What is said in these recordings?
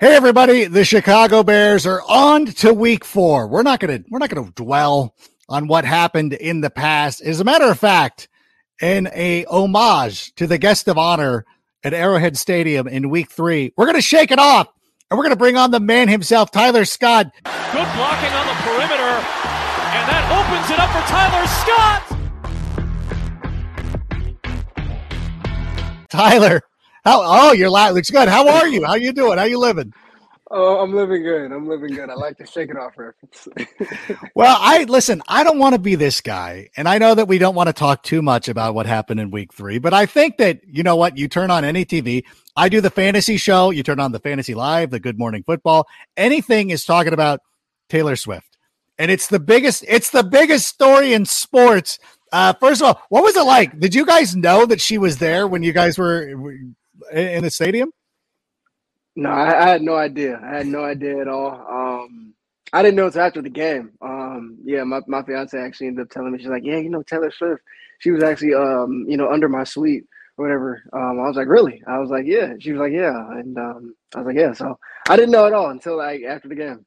Hey everybody, the Chicago Bears are on to week 4. We're not going to we're not going to dwell on what happened in the past. As a matter of fact, in a homage to the guest of honor at Arrowhead Stadium in week 3, we're going to shake it off and we're going to bring on the man himself, Tyler Scott. Good blocking on the perimeter, and that opens it up for Tyler Scott. Tyler, how oh, your light looks good. How are you? How you doing? How you living? Oh, I'm living good. I'm living good. I like to shake it off reference. Well, I listen, I don't want to be this guy. And I know that we don't want to talk too much about what happened in week three, but I think that, you know what, you turn on any TV. I do the fantasy show, you turn on the fantasy live, the good morning football. Anything is talking about Taylor Swift. And it's the biggest, it's the biggest story in sports. Uh, first of all, what was it like? Did you guys know that she was there when you guys were in the stadium? no, I, I had no idea. I had no idea at all. Um, I didn't know until after the game. Um, yeah, my, my fiance actually ended up telling me, she's like, yeah, you know, Taylor Swift, she was actually, um, you know, under my suite or whatever. Um, I was like, really? I was like, yeah. She was like, yeah. And um, I was like, yeah. So I didn't know at all until like after the game.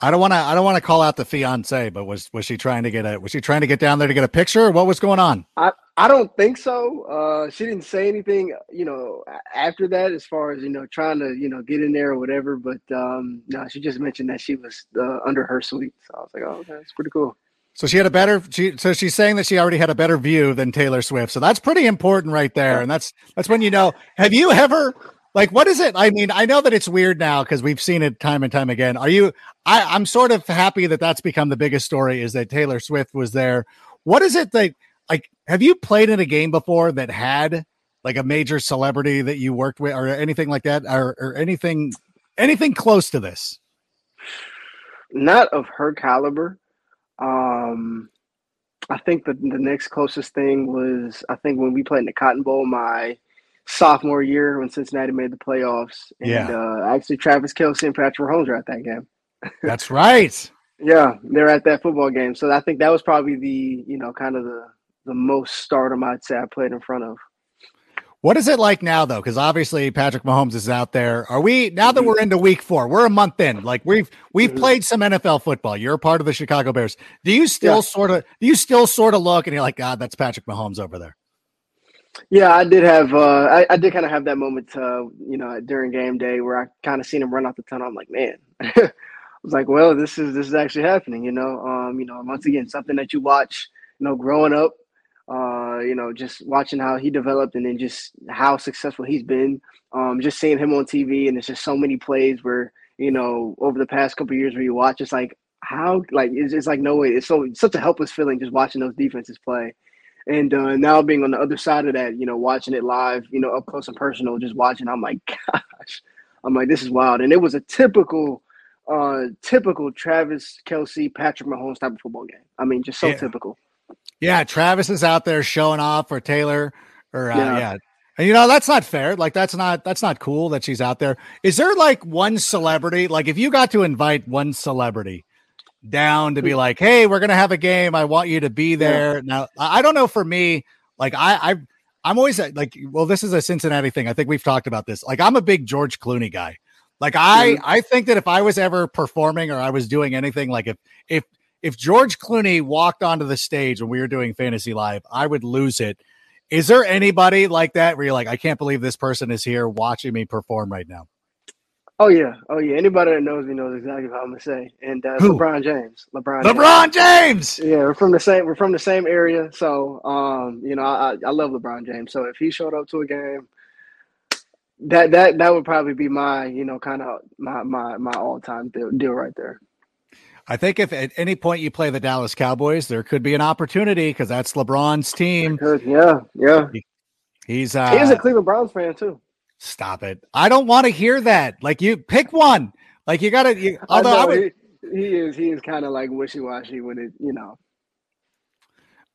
I don't want to. I don't want to call out the fiance, but was was she trying to get a? Was she trying to get down there to get a picture? What was going on? I, I don't think so. Uh, she didn't say anything, you know, after that, as far as you know, trying to you know get in there or whatever. But um, no, she just mentioned that she was uh, under her suite. So I was like, oh, okay, that's pretty cool. So she had a better. She so she's saying that she already had a better view than Taylor Swift. So that's pretty important right there, and that's that's when you know. Have you ever like what is it? I mean, I know that it's weird now because we've seen it time and time again. Are you? I I'm sort of happy that that's become the biggest story is that Taylor Swift was there. What is it that like? Have you played in a game before that had like a major celebrity that you worked with or anything like that or, or anything anything close to this? Not of her caliber. Um, I think the the next closest thing was I think when we played in the Cotton Bowl my sophomore year when Cincinnati made the playoffs. And Yeah. uh, actually Travis Kelce and Patrick Mahomes were at that game. That's right. Yeah, they're at that football game. So I think that was probably the, you know, kind of the the most stardom I'd say I played in front of. What is it like now, though? Because obviously Patrick Mahomes is out there. Are we now that we're into week four? We're a month in. Like we've we've Mhm. played some NFL football. You're a part of the Chicago Bears. Do you still Yeah. sort of do you still sort of look and you're like, God, that's Patrick Mahomes over there? Yeah, I did have uh I, I did kind of have that moment uh, you know, during game day where I kind of seen him run out the tunnel. I'm like, man. I was like, well, this is this is actually happening, you know. Um, you know, once again, something that you watch, you know, growing up, uh, you know, just watching how he developed and then just how successful he's been. Um, just seeing him on TV and it's just so many plays where, you know, over the past couple years where you watch, it's like how like it's, it's like no way. It's so such a helpless feeling just watching those defenses play. And uh, now being on the other side of that, you know, watching it live, you know, up close and personal, just watching, I'm like, gosh, I'm like, this is wild. And it was a typical, uh, typical Travis Kelce, Patrick Mahomes type of football game. I mean, just so Yeah. typical. Yeah, Travis is out there showing off for Taylor, or uh, yeah. Yeah. And you know that's not fair. Like that's not that's not cool that she's out there. Is there like one celebrity? Like if you got to invite one celebrity down to be like, hey, we're gonna have a game. I want you to be there. Now I don't know for me. Like I I I'm always uh, like, well, this is a Cincinnati thing. I think we've talked about this. Like I'm a big George Clooney guy. Like I Mhm. I think that if I was ever performing or I was doing anything, like if if if George Clooney walked onto the stage when we were doing Fantasy Live, I would lose it. Is there anybody like that where you're like, I can't believe this person is here watching me perform right now? Oh yeah, oh yeah. Anybody that knows me knows exactly what I'm gonna say. And uh? LeBron James, LeBron, James. LeBron James. Yeah, we're from the same. We're from the same area, so um, you know, I, I love LeBron James. So if he showed up to a game, that that that would probably be my you know kind of my my my all time deal, deal right there. I think if at any point you play the Dallas Cowboys, there could be an opportunity because that's LeBron's team. Yeah, yeah. He's uh, He's a Cleveland Browns fan too. Stop it. I don't want to hear that. Like you pick one. Like you gotta. You, although I, know, would, he- he is he is kind of like wishy washy when it you know.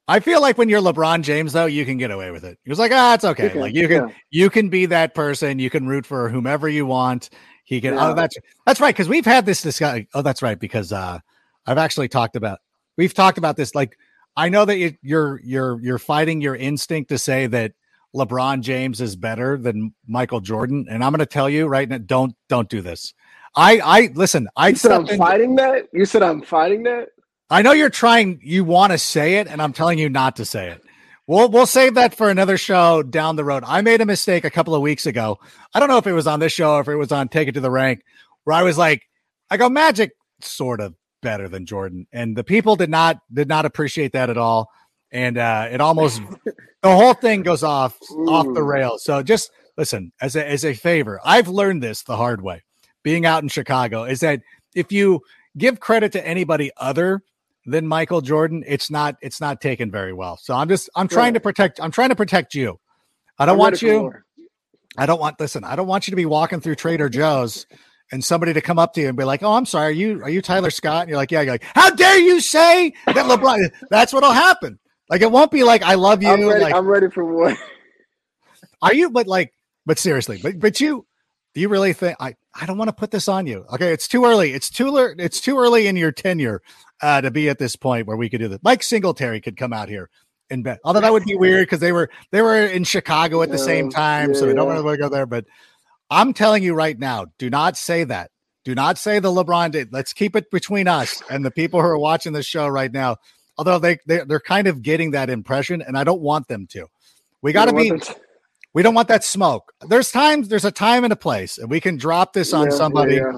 I feel like when you're LeBron James, though, you can get away with it. He was like, ah, it's okay. Like you can, yeah. you can be that person. You can root for whomever you want. He can. Oh, yeah. Oh, that's that's right. Because we've had this discussion. Oh, that's right. Because uh, I've actually talked about. We've talked about this. Like, I know that you're you're you're fighting your instinct to say that LeBron James is better than Michael Jordan, and I'm going to tell you right now, don't don't do this. I I listen. I you said I'm fighting that. You said I'm fighting that. I know you're trying. You want to say it, and I'm telling you not to say it. We'll we'll save that for another show down the road. I made a mistake a couple of weeks ago. I don't know if it was on this show or if it was on Take It to the Rank, where I was like, I go Magic sort of better than Jordan, and the people did not did not appreciate that at all, and uh, it almost the whole thing goes off Ooh. off the rails. So just listen as a as a favor. I've learned this the hard way, being out in Chicago, is that if you give credit to anybody other than Michael Jordan, it's not it's not taken very well. So I'm just I'm trying to protect I'm trying to protect you. I don't I'm want you. I don't want listen. I don't want you to be walking through Trader Joe's and somebody to come up to you and be like, "Oh, I'm sorry. Are you are you Tyler Scott?" And you're like, "Yeah." You're like, "How dare you say that LeBron?" That's what'll happen. Like it won't be like I love you. I'm ready, like, I'm ready for what? Are you? But like, but seriously, but but you do you really think I I don't want to put this on you? Okay, it's too early. It's too late, it's too early in your tenure uh, to be at this point where we could do this. Mike Singletary could come out here and bet. Although that would be weird because they were they were in Chicago at the same time, yeah, so we don't want to go there. But I'm telling you right now, do not say that. Do not say the LeBron did. Let's keep it between us and the people who are watching this show right now. Although they, they they're kind of getting that impression, and I don't want them to. We got to be. We don't want that smoke. There's times. There's a time and a place, and we can drop this on yeah, somebody. Yeah,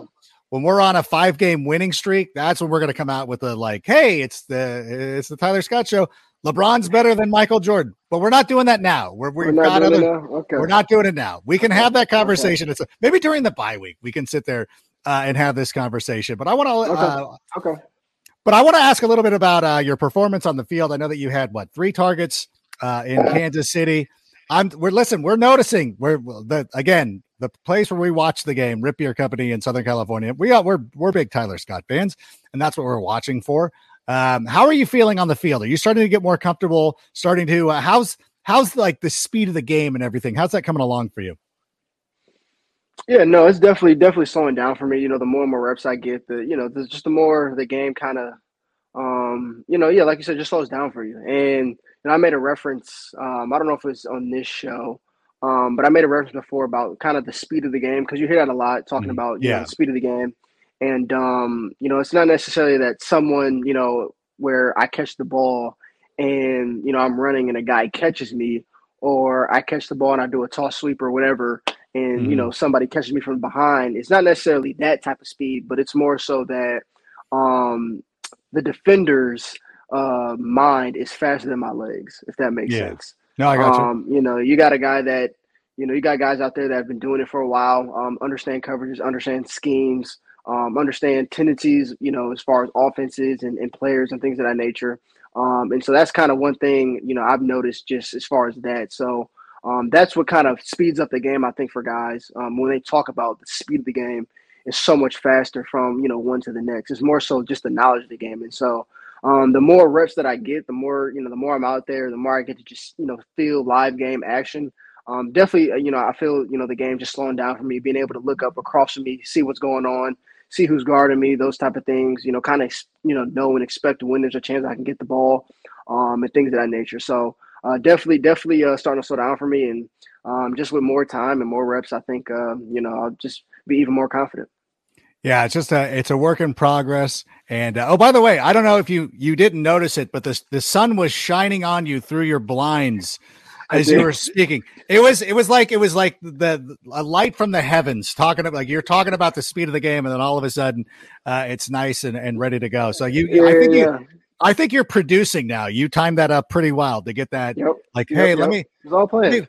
when we're on a five game winning streak, that's when we're going to come out with a like, hey, it's the it's the Tyler Scott show. LeBron's better than Michael Jordan, but we're not doing that now. We're we're, we're not, not other, okay. We're not doing it now. We can have that conversation. Okay. It's maybe during the bye week we can sit there uh, and have this conversation. But I want to okay. Uh, okay. But I want to ask a little bit about uh, your performance on the field. I know that you had what three targets uh, in Kansas City. I'm we're listen. We're noticing. We're the again the place where we watch the game, Rip Beer Company in Southern California. We are we're we're big Tyler Scott fans, and that's what we're watching for. Um, how are you feeling on the field? Are you starting to get more comfortable? Starting to uh, how's how's like the speed of the game and everything? How's that coming along for you? Yeah, no, it's definitely definitely slowing down for me. You know, the more and more reps I get, the you know, the, just the more the game kind of, um, you know, yeah, like you said, just slows down for you. And and I made a reference. Um, I don't know if it's on this show, um, but I made a reference before about kind of the speed of the game because you hear that a lot talking mm-hmm. about yeah. Know, speed of the game. And um, you know, it's not necessarily that someone, you know, where I catch the ball and you know I'm running and a guy catches me, or I catch the ball and I do a toss sweep or whatever, and mm-hmm. you know somebody catches me from behind. It's not necessarily that type of speed, but it's more so that um, the defender's uh, mind is faster than my legs, if that makes yeah. sense. No, I got um, you. You know, you got a guy that, you know, you got guys out there that have been doing it for a while, um, understand coverages, understand schemes, um, understand tendencies, you know, as far as offenses and, and players and things of that nature. Um, and so that's kind of one thing, you know, I've noticed just as far as that. So um, that's what kind of speeds up the game, I think, for guys. Um, when they talk about the speed of the game, is so much faster from, you know, one to the next. It's more so just the knowledge of the game. And so um, the more reps that I get, the more you know, the more I'm out there, the more I get to just you know feel live game action. Um, definitely, uh, you know, I feel you know the game just slowing down for me, being able to look up across from me, see what's going on, see who's guarding me, those type of things. You know, kind of you know know and expect when there's a chance I can get the ball, um, and things of that nature. So uh, definitely, definitely uh, starting to slow down for me, and um, just with more time and more reps, I think uh, you know I'll just be even more confident. Yeah, it's just a it's a work in progress. And uh, oh, by the way, I don't know if you you didn't notice it, but the the sun was shining on you through your blinds as you were speaking. It was it was like it was like the a light from the heavens talking about like you're talking about the speed of the game, and then all of a sudden, uh, it's nice and, and ready to go. So you, yeah, I think you. I think you're producing now. You timed that up pretty well to get that. Yep. Like, yep, hey, yep. let me. It's all playing.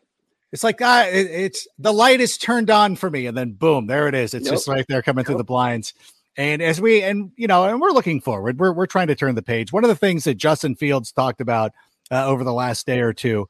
It's like ah, it, it's the light is turned on for me, and then boom, there it is. It's just right there coming through the blinds. And as we and you know, and we're looking forward. We're we're trying to turn the page. One of the things that Justin Fields talked about uh, over the last day or two,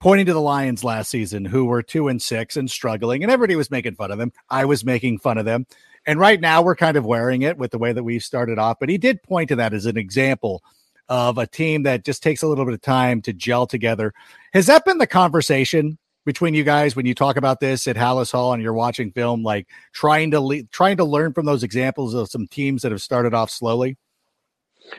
pointing to the Lions last season, who were two and six and struggling, and everybody was making fun of them. I was making fun of them, And right now we're kind of wearing it with the way that we started off. But he did point to that as an example of a team that just takes a little bit of time to gel together. Has that been the conversation between you guys when you talk about this at Halas Hall and you're watching film, like trying to le- trying to learn from those examples of some teams that have started off slowly?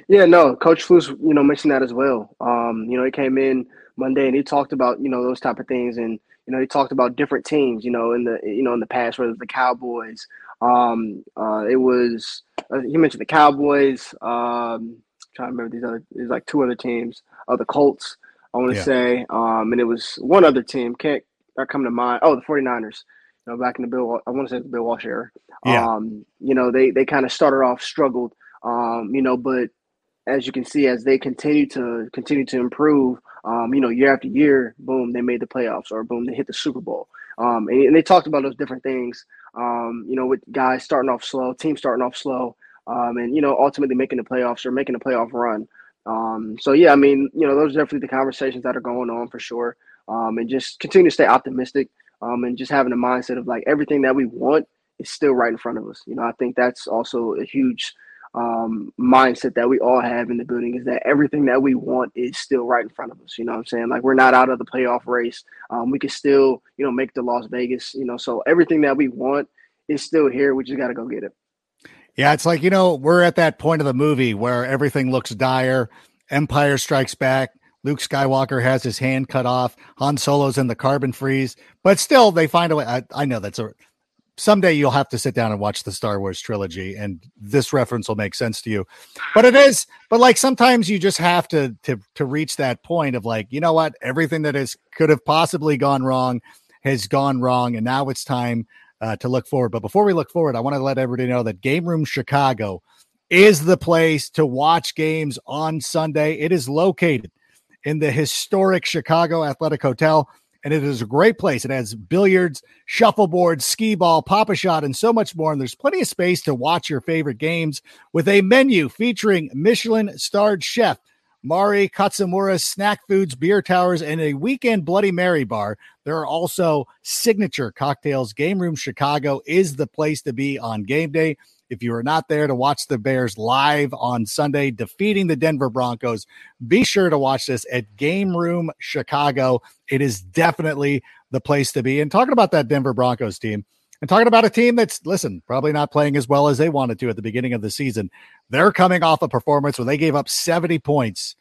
Yeah, no, Coach Flus, you know, mentioned that as well. Um, you know, he came in Monday and he talked about you know those type of things, and you know he talked about different teams. You know, in the you know in the past, whether the Cowboys, um, uh, it was uh, he mentioned the Cowboys. Um, trying to remember these other, there's like two other teams. Uh, the Colts, I want to yeah. say, um, and it was one other team. Can't not come to mind. Oh, the 49ers. You know, back in the Bill, I want to say the Bill Walsh era. Yeah. Um, you know, they they kind of started off struggled. Um, you know, but as you can see, as they continue to continue to improve, um, you know, year after year, boom, they made the playoffs, or boom, they hit the Super Bowl. Um, and, and, they talked about those different things. Um, you know, with guys starting off slow, teams starting off slow, um, and you know, ultimately making the playoffs or making a playoff run. Um, so yeah, I mean, you know, those are definitely the conversations that are going on for sure. Um, and just continue to stay optimistic. and just having a mindset of like everything that we want is still right in front of us. You know, I think that's also a huge um, mindset that we all have in the building is that everything that we want is still right in front of us. You know what I'm saying? Like we're not out of the playoff race. Um, we can still, you know, make the Las Vegas, you know, so everything that we want is still here. We just got to go get it. Yeah. It's like, you know, we're at that point of the movie where everything looks dire. Empire strikes back. Luke Skywalker has his hand cut off. Han Solo's in the carbon freeze, but still they find a way. I, I know that's a someday you'll have to sit down and watch the Star Wars trilogy, and this reference will make sense to you. But it is, but like sometimes you just have to to to reach that point of like, you know what, everything that is could have possibly gone wrong has gone wrong, and now it's time uh, to look forward. But before we look forward, I want to let everybody know that Game Room Chicago is the place to watch games on Sunday. It is located in the historic Chicago Athletic Hotel and it is a great place. It has billiards, shuffleboard, skee ball, Pop-A-Shot, and so much more. And there's plenty of space to watch your favorite games with a menu featuring Michelin starred chef Mari Katsumura's snack foods, beer towers, and a weekend Bloody Mary bar. There are also signature cocktails. Game Room Chicago is the place to be on game day. If you are not there to watch the Bears live on Sunday defeating the Denver Broncos, be sure to watch this at Game Room Chicago. It is definitely the place to be. And talking about that Denver Broncos team, and talking about a team that's, listen, probably not playing as well as they wanted to at the beginning of the season. They're coming off a performance where they gave up 70 points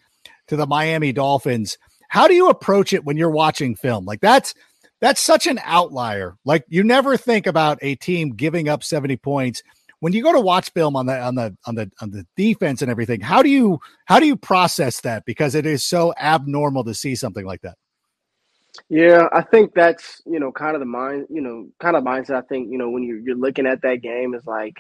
to the Miami Dolphins. How do you approach it when you're watching film? Like that's that's such an outlier. Like you never think about a team giving up 70 points when you go to watch film on the on the on the on the defense and everything, how do you how do you process that? Because it is so abnormal to see something like that. Yeah, I think that's you know kind of the mind you know kind of mindset. I think you know when you're you're looking at that game is like,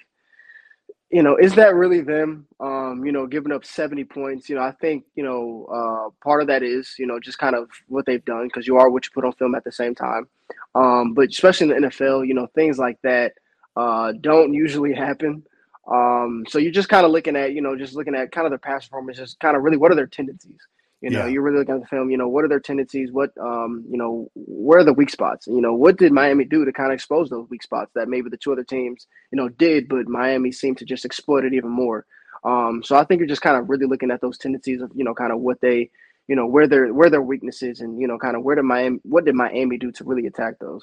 you know, is that really them? Um, you know, giving up seventy points. You know, I think you know uh, part of that is you know just kind of what they've done because you are what you put on film at the same time. Um, but especially in the NFL, you know, things like that uh, don't usually happen. Um, so you're just kind of looking at, you know, just looking at kind of their past performance, just kind of really what are their tendencies? You know, yeah. you're really looking at the film, you know, what are their tendencies? What, um, you know, where are the weak spots? You know, what did Miami do to kind of expose those weak spots that maybe the two other teams, you know, did, but Miami seemed to just exploit it even more. Um, so I think you're just kind of really looking at those tendencies of, you know, kind of what they, you know, where their where their weaknesses and you know, kind of where did Miami what did Miami do to really attack those?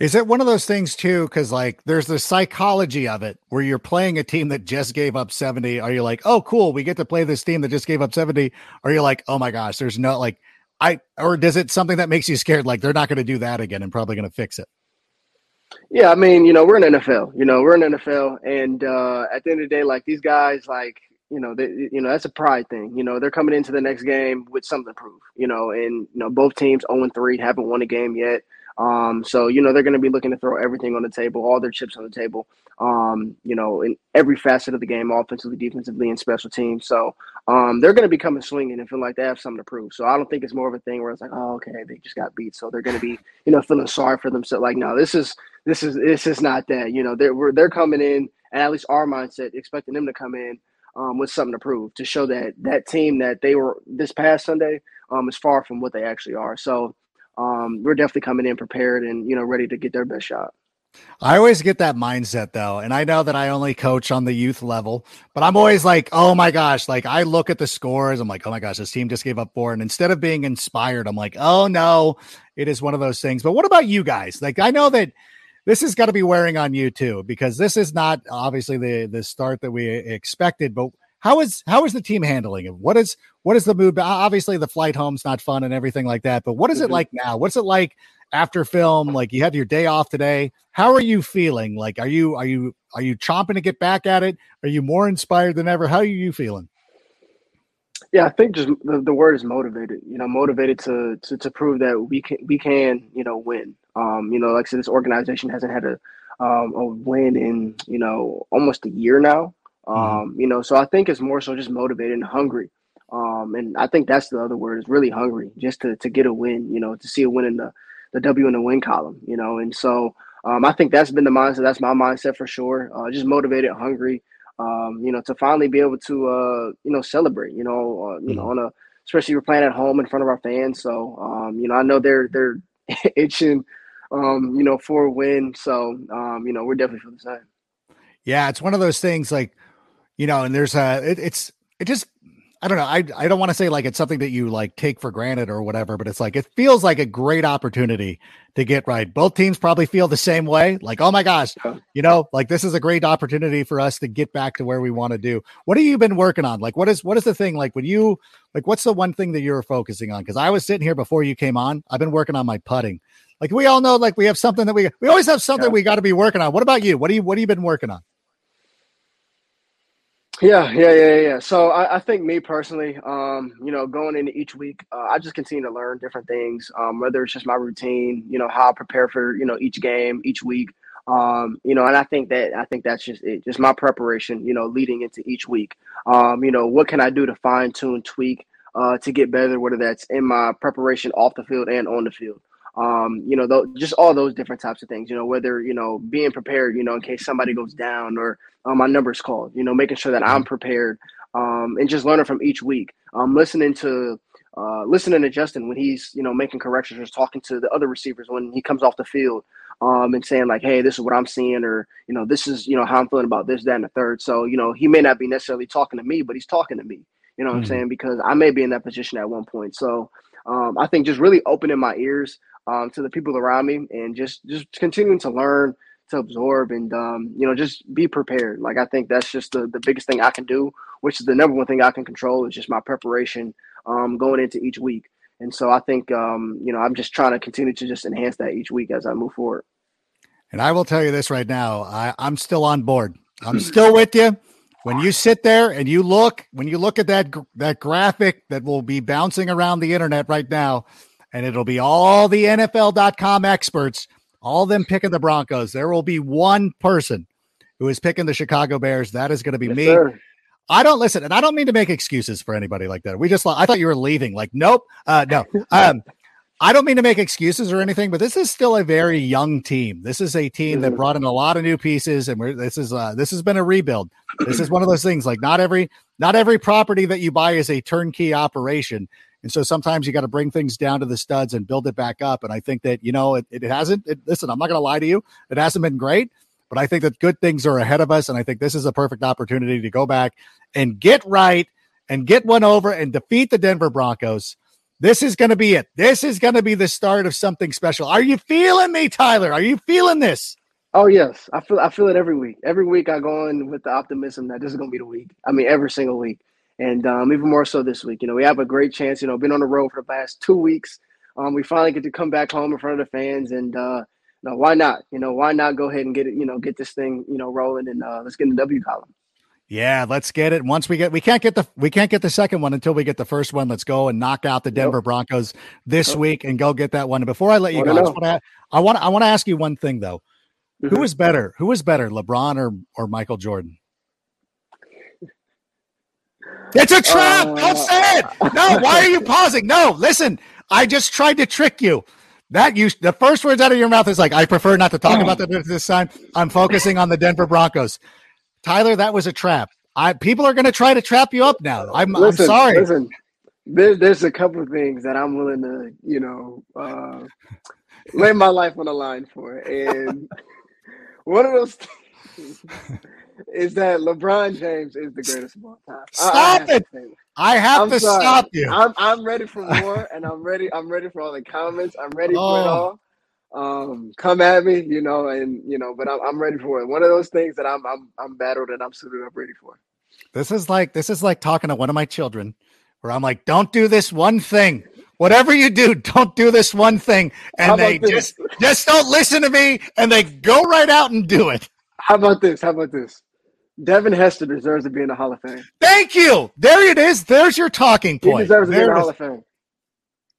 Is it one of those things too? Because like there's the psychology of it where you're playing a team that just gave up 70. Are you like, oh, cool, we get to play this team that just gave up 70? Are you like, oh my gosh, there's no like, I, or does it something that makes you scared? Like they're not going to do that again and probably going to fix it? Yeah, I mean, you know, we're in NFL, you know, we're in NFL. And uh, at the end of the day, like these guys, like, you know, they, you know, that's a pride thing. You know, they're coming into the next game with something to prove, you know, and, you know, both teams 0 3 haven't won a game yet. Um, so you know they're going to be looking to throw everything on the table, all their chips on the table. Um, you know, in every facet of the game, offensively, defensively, and special teams. So um, they're going to be coming swinging and feel like they have something to prove. So I don't think it's more of a thing where it's like, oh, okay, they just got beat, so they're going to be, you know, feeling sorry for themselves. Like, no, this is this is this is not that. You know, they're they're coming in, and at least our mindset, expecting them to come in um, with something to prove to show that that team that they were this past Sunday um, is far from what they actually are. So um, we're definitely coming in prepared and you know ready to get their best shot. I always get that mindset though. And I know that I only coach on the youth level, but I'm always like, oh my gosh, like I look at the scores. I'm like, oh my gosh, this team just gave up four. And instead of being inspired, I'm like, oh no, it is one of those things. But what about you guys? Like, I know that this is going to be wearing on you too, because this is not obviously the, the start that we expected, but how is how is the team handling it? What is what is the mood? Obviously, the flight home's not fun and everything like that. But what is it mm-hmm. like now? What's it like after film? Like you had your day off today. How are you feeling? Like are you are you are you chomping to get back at it? Are you more inspired than ever? How are you feeling? Yeah, I think just the, the word is motivated. You know, motivated to, to to prove that we can we can you know win. Um, you know, like I said, this organization hasn't had a um, a win in you know almost a year now. Mm-hmm. Um, you know, so I think it's more so just motivated and hungry. Um, and I think that's the other word is really hungry, just to to get a win. You know, to see a win in the the W in the win column. You know, and so um, I think that's been the mindset. That's my mindset for sure. Uh, just motivated, hungry. Um, you know, to finally be able to uh, you know celebrate. You know, uh, you mm-hmm. know on a especially we're playing at home in front of our fans. So um, you know, I know they're they're itching. Um, you know, for a win. So, um, you know, we're definitely for the same. Yeah, it's one of those things like you know, and there's a, it, it's, it just, I don't know. I, I don't want to say like it's something that you like take for granted or whatever, but it's like, it feels like a great opportunity to get right. Both teams probably feel the same way. Like, oh my gosh, you know, like this is a great opportunity for us to get back to where we want to do. What have you been working on? Like, what is, what is the thing? Like when you, like, what's the one thing that you're focusing on? Cause I was sitting here before you came on. I've been working on my putting. Like we all know, like we have something that we, we always have something yeah. we got to be working on. What about you? What do you, what have you been working on? Yeah, yeah, yeah, yeah. So I, I think me personally, um, you know, going into each week, uh, I just continue to learn different things. Um, whether it's just my routine, you know, how I prepare for you know each game, each week. Um, you know, and I think that I think that's just it, just my preparation. You know, leading into each week. Um, you know, what can I do to fine tune, tweak, uh, to get better? Whether that's in my preparation off the field and on the field um, you know, th- just all those different types of things. You know, whether you know being prepared, you know, in case somebody goes down or um, my number's called. You know, making sure that I'm prepared, um, and just learning from each week. Um, listening to uh, listening to Justin when he's you know making corrections or talking to the other receivers when he comes off the field. Um, and saying like, hey, this is what I'm seeing, or you know, this is you know how I'm feeling about this, that, and the third. So you know, he may not be necessarily talking to me, but he's talking to me. You know what mm-hmm. I'm saying? Because I may be in that position at one point. So um, I think just really opening my ears um, to the people around me and just just continuing to learn to absorb and um, you know just be prepared. Like i think that's just the, the biggest thing i can do which is the number one thing i can control is just my preparation um, going into each week. And so i think um, you know i'm just trying to continue to just enhance that each week as i move forward. And i will tell you this right now I, i'm still on board. I'm still with you. When you sit there and you look when you look at that that graphic that will be bouncing around the internet right now and it'll be all the NFL.com experts, all them picking the Broncos. There will be one person who is picking the Chicago Bears. That is going to be yes, me. Sir. I don't listen, and I don't mean to make excuses for anybody like that. We just, I thought you were leaving. Like, nope, uh, no. Um, I don't mean to make excuses or anything, but this is still a very young team. This is a team that mm-hmm. brought in a lot of new pieces, and we're, this is uh, this has been a rebuild. This is one of those things. Like, not every not every property that you buy is a turnkey operation. And so sometimes you got to bring things down to the studs and build it back up. And I think that, you know, it, it hasn't, it, listen, I'm not going to lie to you. It hasn't been great, but I think that good things are ahead of us. And I think this is a perfect opportunity to go back and get right and get one over and defeat the Denver Broncos. This is going to be it. This is going to be the start of something special. Are you feeling me, Tyler? Are you feeling this? Oh yes, I feel I feel it every week. Every week I go in with the optimism that this is going to be the week. I mean, every single week and um, even more so this week. You know, we have a great chance. You know, been on the road for the past two weeks. Um, we finally get to come back home in front of the fans, and uh, you know, why not? You know, why not go ahead and get it? You know, get this thing you know rolling, and uh, let's get in the W column. Yeah, let's get it. Once we get, we can't get the we can't get the second one until we get the first one. Let's go and knock out the Denver yep. Broncos this yep. week and go get that one. And before I let you go, I, want to I want I want to ask you one thing though. Mm-hmm. Who is better? Who is better, LeBron or or Michael Jordan? It's a trap. Uh, Don't say it. No, why are you pausing? No, listen. I just tried to trick you. That you the first words out of your mouth is like, I prefer not to talk about that this time. I'm focusing on the Denver Broncos. Tyler, that was a trap. I people are gonna try to trap you up now. I'm, listen, I'm sorry. Listen, there, there's a couple of things that I'm willing to, you know, uh, lay my life on the line for. And one of those things is that LeBron James is the greatest of all time. Stop I, it! I have I'm to sorry. stop you. I'm I'm ready for more, and I'm ready. I'm ready for all the comments. I'm ready for it Oh. all. Um, come at me, you know, and you know, but I'm I'm ready for it. One of those things that I'm I'm I'm battled and I'm suited up ready for. This is like this is like talking to one of my children, where I'm like, "Don't do this one thing. Whatever you do, don't do this one thing." And they this? just just don't listen to me, and they go right out and do it. How about this? How about this? Devin Hester deserves to be in the Hall of Fame. Thank you. There it is. There's your talking point. He deserves to be in the Hall of Fame.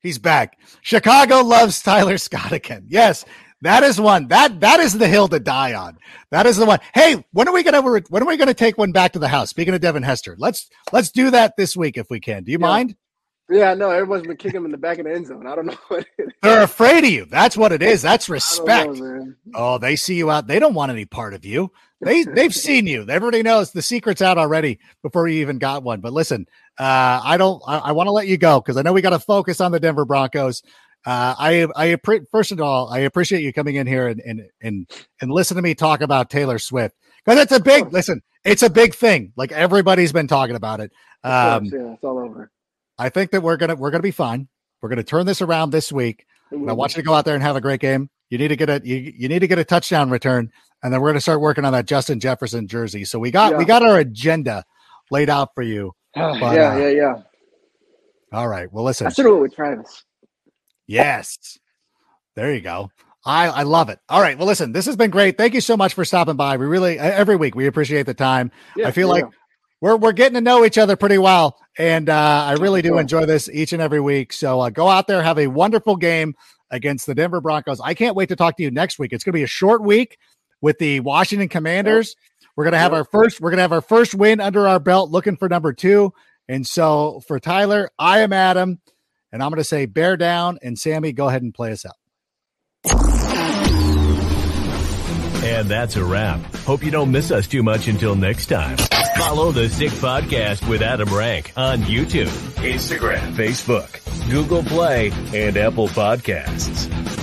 He's back. Chicago loves Tyler Scott again. Yes, that is one. That that is the hill to die on. That is the one. Hey, when are we gonna when are we gonna take one back to the house? Speaking of Devin Hester, let's let's do that this week if we can. Do you Yeah. mind? Yeah, no, everyone's been kicking him in the back of the end zone. I don't know what it is. They're afraid of you. That's what it is. That's respect. know. Oh, they see you out. They don't want any part of you. They they've seen you. Everybody knows the secret's out already before you even got one. But listen, uh, I don't. I, I want to let you go because I know we got to focus on the Denver Broncos. Uh, I I first of all, I appreciate you coming in here and and and and listen to me talk about Taylor Swift because it's a big listen. It's a big thing. Like everybody's been talking about it. Um, course, yeah, it's all over. I think that we're gonna we're gonna be fine. We're gonna turn this around this week. I want you to go out there and have a great game. You need to get a you, you need to get a touchdown return, and then we're going to start working on that Justin Jefferson jersey. So we got we got our agenda laid out for you. but, yeah, uh, yeah, yeah. All right. Well, listen. I should have went with Travis. Yes, there you go. I I love it. All right. Well, listen. This has been great. Thank you so much for stopping by. We really every week we appreciate the time. Yeah, I feel yeah. like we're we're getting to know each other pretty well, and uh, I really do enjoy this each and every week. So uh, go out there, have a wonderful game against the Denver Broncos. I can't wait to talk to you next week. It's going to be a short week with the Washington Commanders. We're going to have our first. We're going to have our first win under our belt, looking for number two. And so for Tyler, I am Adam, and I'm going to say bear down. And Sammy, go ahead and play us out. And that's a wrap. Hope you don't miss us too much until next time. Follow the Sick Podcast with Adam Rank on YouTube, Instagram, Facebook, Google Play, and Apple Podcasts.